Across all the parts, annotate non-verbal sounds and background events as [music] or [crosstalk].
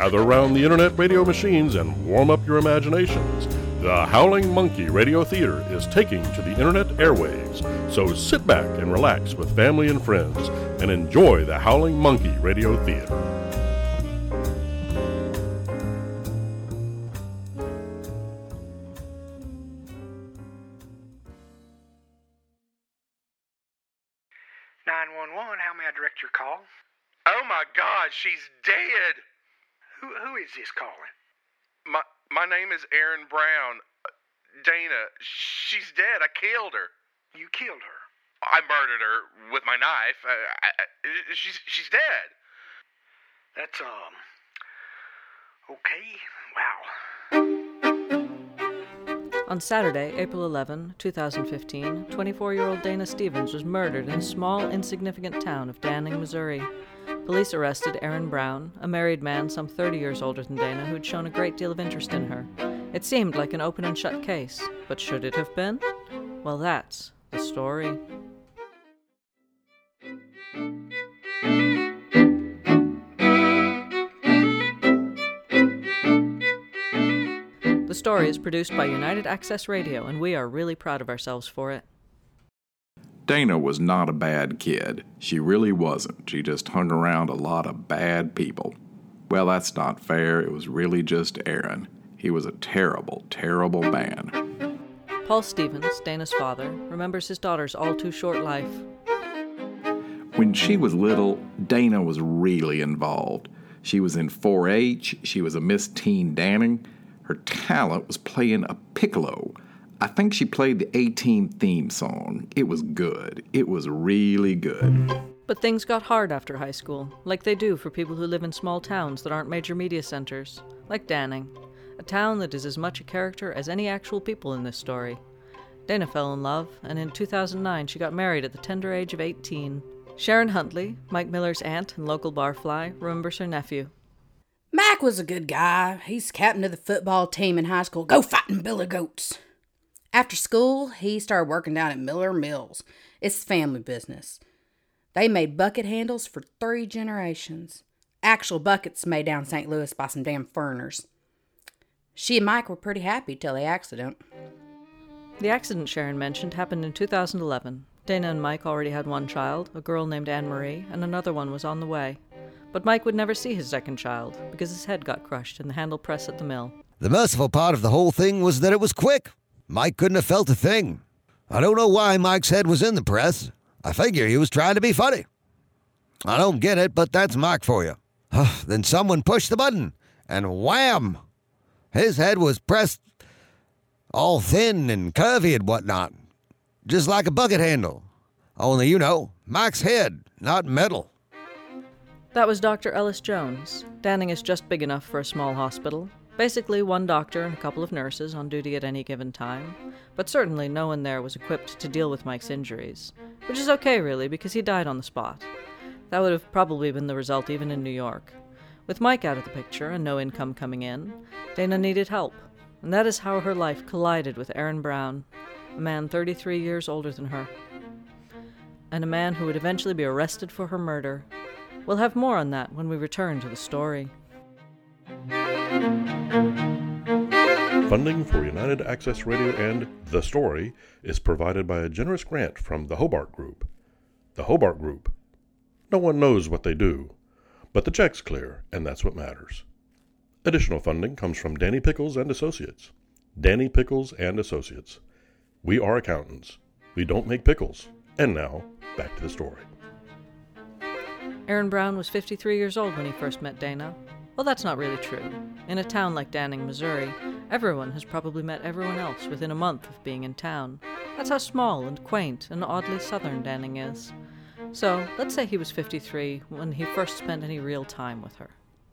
gather around the internet radio machines and warm up your imaginations. The Howling Monkey Radio Theater is taking to the internet airwaves, so sit back and relax with family and friends and enjoy the Howling Monkey Radio Theater. Nine one one. How may I direct your call? Oh my God, she's dead. Who who is this calling? My my name is Aaron Brown. Uh, Dana, she's dead. I killed her. You killed her. I murdered her with my knife. Uh, I, I, she's she's dead. That's um. Okay. Wow. On Saturday, April 11, 2015, 24 year old Dana Stevens was murdered in a small, insignificant town of Danning, Missouri. Police arrested Aaron Brown, a married man some 30 years older than Dana who had shown a great deal of interest in her. It seemed like an open and shut case, but should it have been? Well, that's the story. The story is produced by United Access Radio, and we are really proud of ourselves for it. Dana was not a bad kid. She really wasn't. She just hung around a lot of bad people. Well, that's not fair. It was really just Aaron. He was a terrible, terrible man. Paul Stevens, Dana's father, remembers his daughter's all too short life. When she was little, Dana was really involved. She was in 4 H, she was a Miss Teen Danning. Her talent was playing a piccolo. I think she played the A Team theme song. It was good. It was really good. But things got hard after high school, like they do for people who live in small towns that aren't major media centers, like Danning, a town that is as much a character as any actual people in this story. Dana fell in love, and in 2009 she got married at the tender age of 18. Sharon Huntley, Mike Miller's aunt and local barfly, remembers her nephew. Mac was a good guy. He's captain of the football team in high school. Go fighting billy goats. After school, he started working down at Miller Mills. It's family business. They made bucket handles for three generations. Actual buckets made down St. Louis by some damn foreigners. She and Mike were pretty happy till the accident. The accident Sharon mentioned happened in 2011. Dana and Mike already had one child, a girl named Anne Marie, and another one was on the way. But Mike would never see his second child because his head got crushed in the handle press at the mill. The merciful part of the whole thing was that it was quick. Mike couldn't have felt a thing. I don't know why Mike's head was in the press. I figure he was trying to be funny. I don't get it, but that's Mike for you. then someone pushed the button, and wham! His head was pressed all thin and curvy and whatnot, just like a bucket handle. Only, you know, Mike's head, not metal. That was Dr. Ellis Jones. Danning is just big enough for a small hospital. Basically, one doctor and a couple of nurses on duty at any given time, but certainly no one there was equipped to deal with Mike's injuries, which is okay, really, because he died on the spot. That would have probably been the result even in New York. With Mike out of the picture and no income coming in, Dana needed help, and that is how her life collided with Aaron Brown, a man 33 years older than her, and a man who would eventually be arrested for her murder. We'll have more on that when we return to the story. Funding for United Access Radio and The Story is provided by a generous grant from the Hobart Group. The Hobart Group. No one knows what they do, but the check's clear, and that's what matters. Additional funding comes from Danny Pickles and Associates. Danny Pickles and Associates. We are accountants. We don't make pickles. And now, back to the story. Aaron Brown was 53 years old when he first met Dana. Well, that's not really true. In a town like Danning, Missouri, everyone has probably met everyone else within a month of being in town. That's how small and quaint and oddly southern Danning is. So, let's say he was 53 when he first spent any real time with her.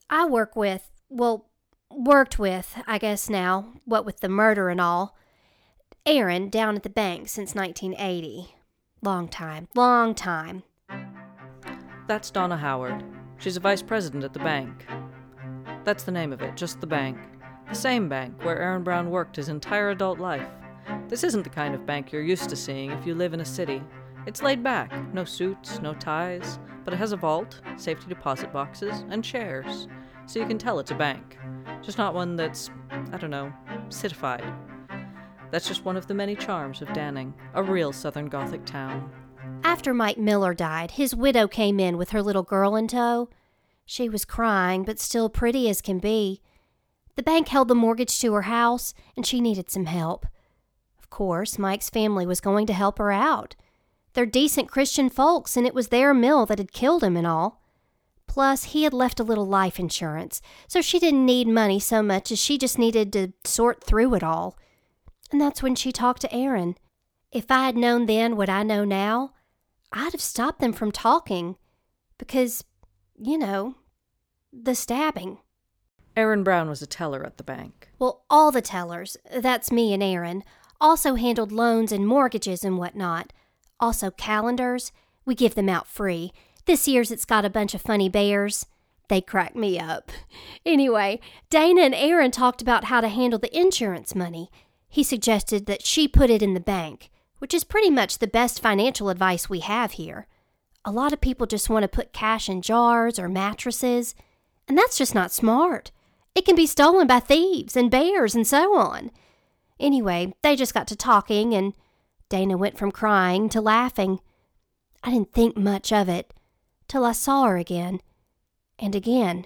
I work with, well, worked with, I guess now, what with the murder and all, Aaron down at the bank since 1980. Long time, long time. That's Donna Howard. She's a vice president at the bank. That's the name of it, just the bank. The same bank where Aaron Brown worked his entire adult life. This isn't the kind of bank you're used to seeing if you live in a city. It's laid back, no suits, no ties, but it has a vault, safety deposit boxes, and chairs. so you can tell it's a bank. Just not one that's, I don't know, citified. That's just one of the many charms of Danning, a real Southern Gothic town. After Mike Miller died, his widow came in with her little girl in tow. She was crying, but still pretty as can be. The bank held the mortgage to her house, and she needed some help. Of course, Mike's family was going to help her out. They're decent Christian folks, and it was their mill that had killed him and all. Plus, he had left a little life insurance, so she didn't need money so much as she just needed to sort through it all. And that's when she talked to Aaron. If I had known then what I know now, I'd have stopped them from talking. Because, you know, the stabbing. Aaron Brown was a teller at the bank. Well, all the tellers, that's me and Aaron, also handled loans and mortgages and whatnot. Also, calendars. We give them out free. This year's it's got a bunch of funny bears. They crack me up. [laughs] Anyway, Dana and Aaron talked about how to handle the insurance money. He suggested that she put it in the bank, which is pretty much the best financial advice we have here. A lot of people just want to put cash in jars or mattresses, and that's just not smart. It can be stolen by thieves and bears and so on. Anyway, they just got to talking, and Dana went from crying to laughing. I didn't think much of it till I saw her again. And again.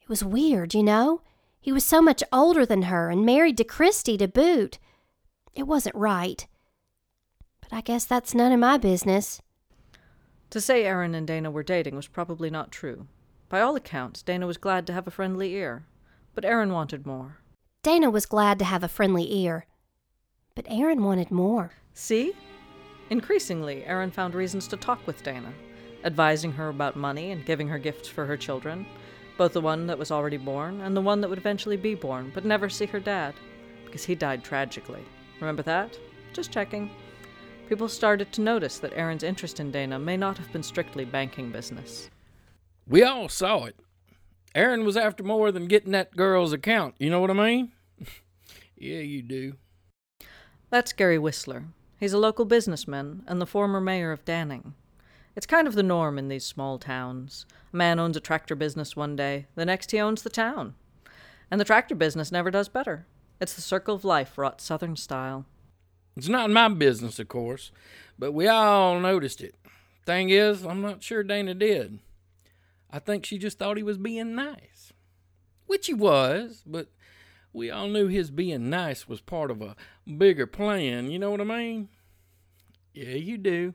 It was weird, you know? He was so much older than her and married to Christy to boot. It wasn't right. But I guess that's none of my business. To say Aaron and Dana were dating was probably not true. By all accounts, Dana was glad to have a friendly ear, but Aaron wanted more. Dana was glad to have a friendly ear, but Aaron wanted more. See? Increasingly, Aaron found reasons to talk with Dana, advising her about money and giving her gifts for her children, both the one that was already born and the one that would eventually be born but never see her dad, because he died tragically. Remember that? Just checking. People started to notice that Aaron's interest in Dana may not have been strictly banking business. We all saw it. Aaron was after more than getting that girl's account. You know what I mean? [laughs] yeah, you do. That's Gary Whistler. He's a local businessman and the former mayor of Danning. It's kind of the norm in these small towns. A man owns a tractor business one day, the next he owns the town. And the tractor business never does better. It's the circle of life wrought Southern style. It's not my business, of course, but we all noticed it. Thing is, I'm not sure Dana did. I think she just thought he was being nice. Which he was, but we all knew his being nice was part of a bigger plan, you know what I mean? Yeah, you do.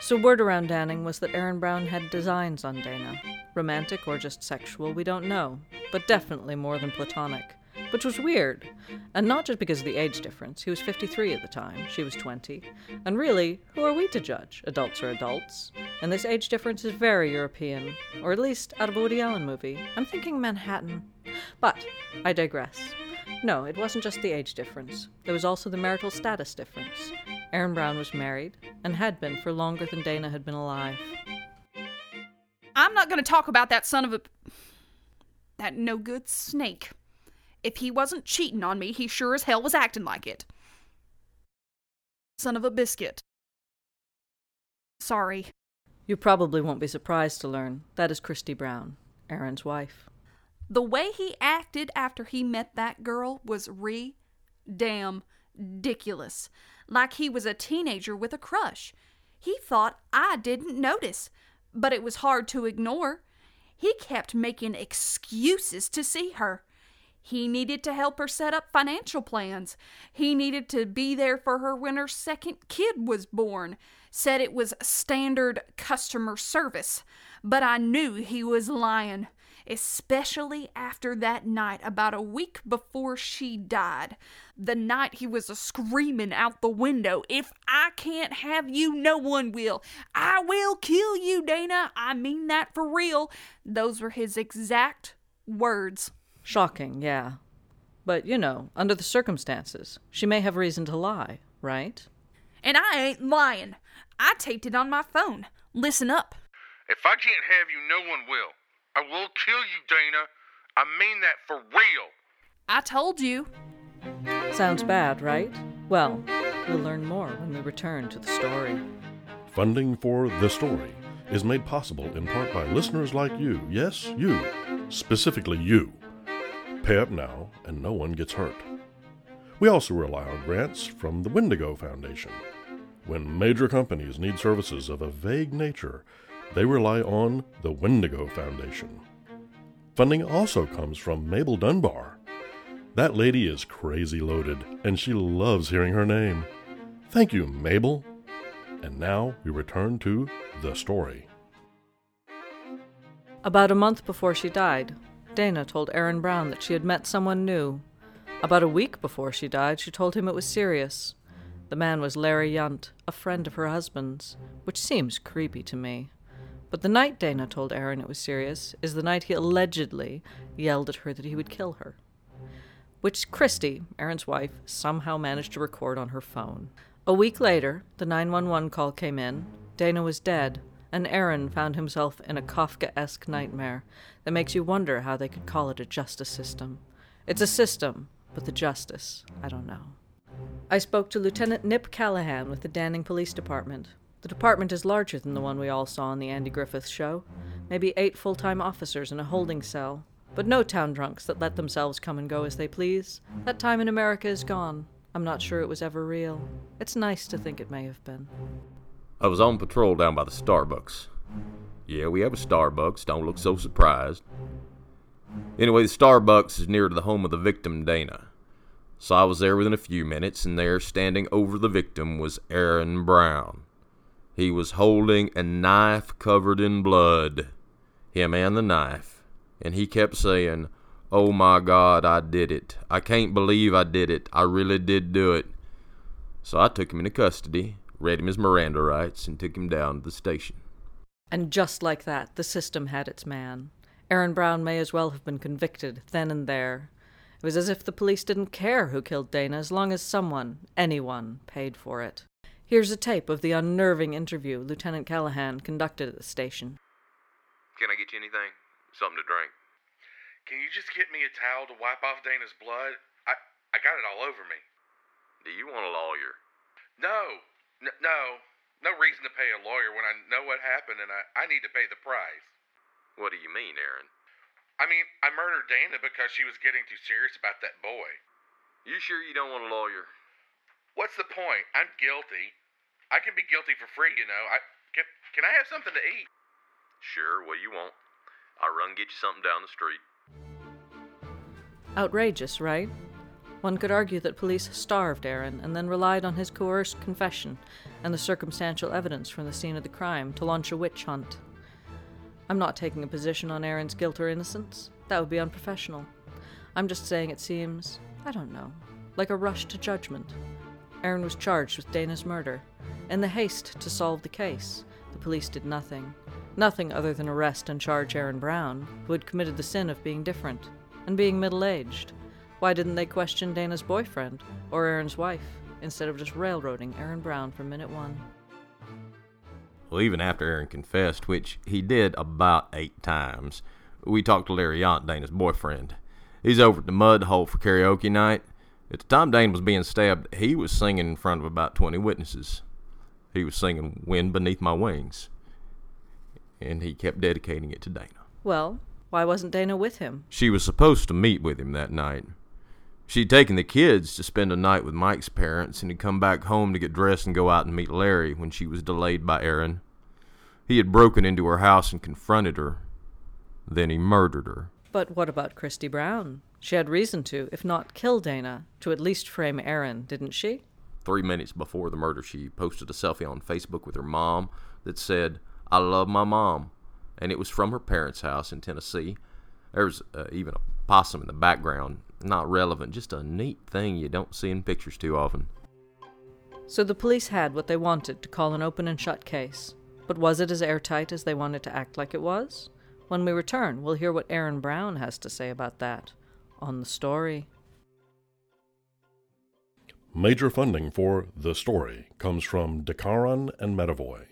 So, word around Danning was that Aaron Brown had designs on Dana. Romantic or just sexual, we don't know, but definitely more than platonic. Which was weird. And not just because of the age difference. He was 53 at the time, she was 20. And really, who are we to judge? Adults are adults. And this age difference is very European, or at least out of a Woody Allen movie. I'm thinking Manhattan. But I digress. No, it wasn't just the age difference. There was also the marital status difference. Aaron Brown was married, and had been for longer than Dana had been alive. I'm not going to talk about that son of a. that no good snake. If he wasn't cheating on me, he sure as hell was acting like it. Son of a biscuit. Sorry. You probably won't be surprised to learn that is Christy Brown, Aaron's wife. The way he acted after he met that girl was re damn ridiculous. Like he was a teenager with a crush. He thought I didn't notice, but it was hard to ignore. He kept making excuses to see her. He needed to help her set up financial plans. He needed to be there for her when her second kid was born. Said it was standard customer service. But I knew he was lying, especially after that night about a week before she died. The night he was screaming out the window, If I can't have you, no one will. I will kill you, Dana. I mean that for real. Those were his exact words. Shocking, yeah. But, you know, under the circumstances, she may have reason to lie, right? And I ain't lying. I taped it on my phone. Listen up. If I can't have you, no one will. I will kill you, Dana. I mean that for real. I told you. Sounds bad, right? Well, we'll learn more when we return to the story. Funding for The Story is made possible in part by listeners like you. Yes, you specifically you. Pay up now, and no one gets hurt. We also rely on grants from the Wendigo Foundation. When major companies need services of a vague nature, they rely on the Wendigo Foundation. Funding also comes from Mabel Dunbar. That lady is crazy loaded, and she loves hearing her name. Thank you, Mabel. And now we return to the story. About a month before she died, Dana told Aaron Brown that she had met someone new. About a week before she died, she told him it was serious. The man was Larry Yunt, a friend of her husband's, which seems creepy to me. But the night Dana told Aaron it was serious is the night he allegedly yelled at her that he would kill her. Which Christy, Aaron's wife, somehow managed to record on her phone. A week later, the 911 call came in. Dana was dead, and Aaron found himself in a Kafka esque nightmare that makes you wonder how they could call it a justice system. It's a system, but the justice, I don't know. I spoke to Lieutenant Nip Callahan with the Danning Police Department. The department is larger than the one we all saw on the Andy Griffith show. Maybe eight full time officers in a holding cell. But no town drunks that let themselves come and go as they please. That time in America is gone. I'm not sure it was ever real. It's nice to think it may have been. I was on patrol down by the Starbucks. Yeah, we have a Starbucks. Don't look so surprised. Anyway, the Starbucks is near to the home of the victim, Dana. So I was there within a few minutes, and there, standing over the victim, was Aaron Brown. He was holding a knife covered in blood. Him and the knife. And he kept saying, Oh my God, I did it. I can't believe I did it. I really did do it. So I took him into custody, read him his Miranda rights, and took him down to the station. And just like that, the system had its man. Aaron Brown may as well have been convicted then and there. It was as if the police didn't care who killed Dana as long as someone, anyone, paid for it. Here's a tape of the unnerving interview Lieutenant Callahan conducted at the station. Can I get you anything? Something to drink? Can you just get me a towel to wipe off Dana's blood? I I got it all over me. Do you want a lawyer? No, N- no, no reason to pay a lawyer when I know what happened and I, I need to pay the price. What do you mean, Aaron? I mean, I murdered Dana because she was getting too serious about that boy. You sure you don't want a lawyer? What's the point? I'm guilty. I can be guilty for free, you know. I can. Can I have something to eat? Sure, what you want? I'll run get you something down the street. Outrageous, right? One could argue that police starved Aaron and then relied on his coerced confession and the circumstantial evidence from the scene of the crime to launch a witch hunt. I'm not taking a position on Aaron's guilt or innocence. That would be unprofessional. I'm just saying it seems, I don't know, like a rush to judgment. Aaron was charged with Dana's murder. In the haste to solve the case, the police did nothing. Nothing other than arrest and charge Aaron Brown, who had committed the sin of being different and being middle aged. Why didn't they question Dana's boyfriend or Aaron's wife instead of just railroading Aaron Brown from minute one? Well, even after Aaron confessed, which he did about eight times, we talked to Larry Yant, Dana's boyfriend. He's over at the Mud Hole for karaoke night. At the time Dana was being stabbed, he was singing in front of about 20 witnesses. He was singing Wind Beneath My Wings. And he kept dedicating it to Dana. Well, why wasn't Dana with him? She was supposed to meet with him that night. She'd taken the kids to spend a night with Mike's parents and had come back home to get dressed and go out and meet Larry when she was delayed by Aaron. He had broken into her house and confronted her. Then he murdered her. But what about Christy Brown? She had reason to, if not kill Dana, to at least frame Aaron, didn't she? Three minutes before the murder, she posted a selfie on Facebook with her mom that said, I love my mom. And it was from her parents' house in Tennessee. There was uh, even a possum in the background. Not relevant, just a neat thing you don't see in pictures too often. So the police had what they wanted to call an open and shut case. But was it as airtight as they wanted to act like it was? When we return, we'll hear what Aaron Brown has to say about that on the story. Major funding for The Story comes from Dekaron and Medavoy.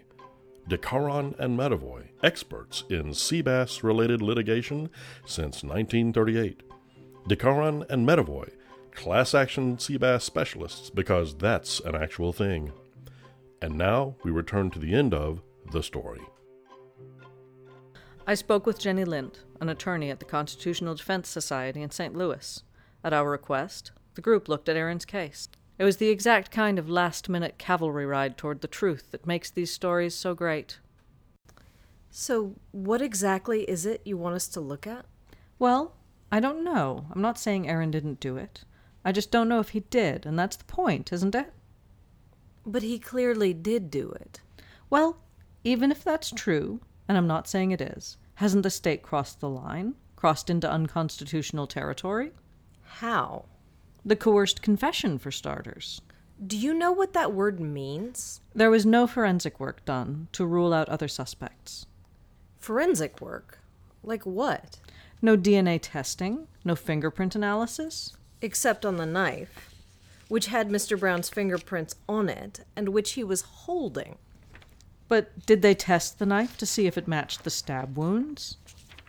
Dekaron and Medavoy, experts in sea bass related litigation since 1938. Dekaron and Medavoy, class action sea bass specialists because that's an actual thing. And now we return to the end of The Story. I spoke with Jenny Lind, an attorney at the Constitutional Defense Society in St. Louis. At our request, the group looked at Aaron's case. It was the exact kind of last minute cavalry ride toward the truth that makes these stories so great. So, what exactly is it you want us to look at? Well, I don't know. I'm not saying Aaron didn't do it. I just don't know if he did, and that's the point, isn't it? But he clearly did do it. Well, even if that's true, and I'm not saying it is, hasn't the state crossed the line? Crossed into unconstitutional territory? How? The coerced confession, for starters. Do you know what that word means? There was no forensic work done to rule out other suspects. Forensic work? Like what? No DNA testing, no fingerprint analysis. Except on the knife, which had Mr. Brown's fingerprints on it and which he was holding. But did they test the knife to see if it matched the stab wounds?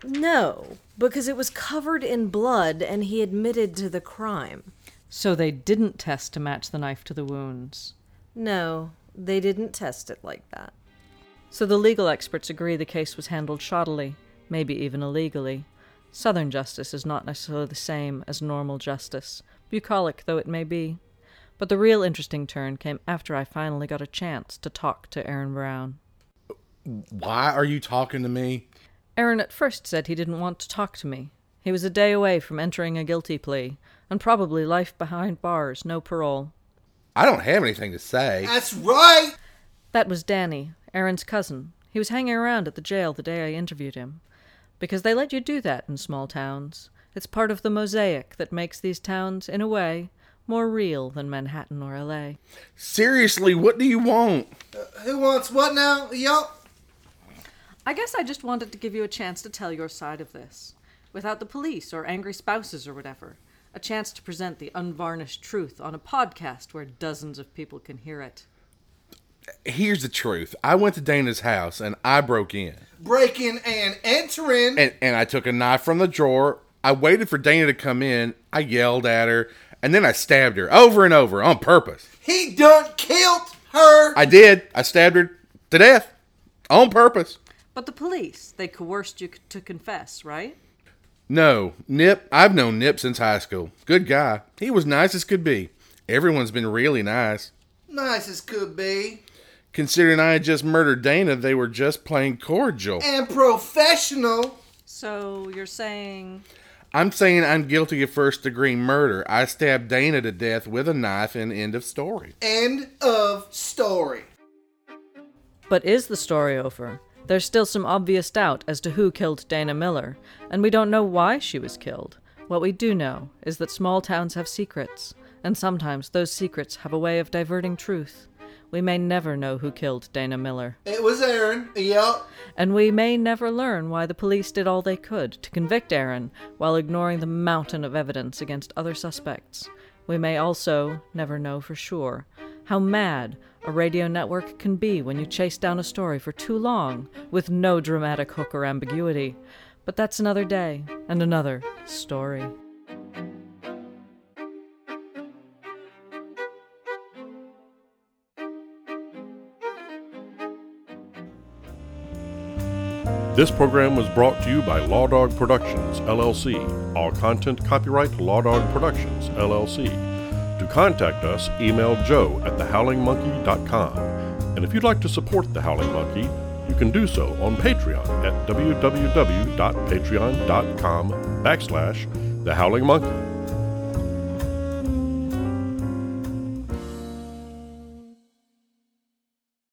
No, because it was covered in blood and he admitted to the crime. So they didn't test to match the knife to the wounds. No, they didn't test it like that. So the legal experts agree the case was handled shoddily, maybe even illegally. Southern justice is not necessarily the same as normal justice, bucolic though it may be. But the real interesting turn came after I finally got a chance to talk to Aaron Brown. Why are you talking to me? Aaron at first said he didn't want to talk to me. He was a day away from entering a guilty plea, and probably life behind bars, no parole. I don't have anything to say. That's right! That was Danny, Aaron's cousin. He was hanging around at the jail the day I interviewed him. Because they let you do that in small towns. It's part of the mosaic that makes these towns, in a way, more real than Manhattan or LA. Seriously, what do you want? Uh, who wants what now? Yup. I guess I just wanted to give you a chance to tell your side of this, without the police or angry spouses or whatever. A chance to present the unvarnished truth on a podcast where dozens of people can hear it. Here's the truth. I went to Dana's house and I broke in. Breaking and entering. And, and I took a knife from the drawer. I waited for Dana to come in. I yelled at her. And then I stabbed her over and over on purpose. He done killed her. I did. I stabbed her to death on purpose. But the police, they coerced you to confess, right? No, Nip. I've known Nip since high school. Good guy. He was nice as could be. Everyone's been really nice. Nice as could be. Considering I had just murdered Dana, they were just plain cordial. And professional. So you're saying. I'm saying I'm guilty of first degree murder. I stabbed Dana to death with a knife and end of story. End of story. But is the story over? There's still some obvious doubt as to who killed Dana Miller, and we don't know why she was killed. What we do know is that small towns have secrets, and sometimes those secrets have a way of diverting truth. We may never know who killed Dana Miller. It was Aaron, yep. And we may never learn why the police did all they could to convict Aaron while ignoring the mountain of evidence against other suspects. We may also never know for sure how mad a radio network can be when you chase down a story for too long with no dramatic hook or ambiguity. But that's another day and another story. This program was brought to you by Law Dog Productions, LLC. All content copyright Law Dog Productions, LLC. To contact us, email joe at thehowlingmonkey.com. And if you'd like to support The Howling Monkey, you can do so on Patreon at www.patreon.com backslash The Howling Monkey.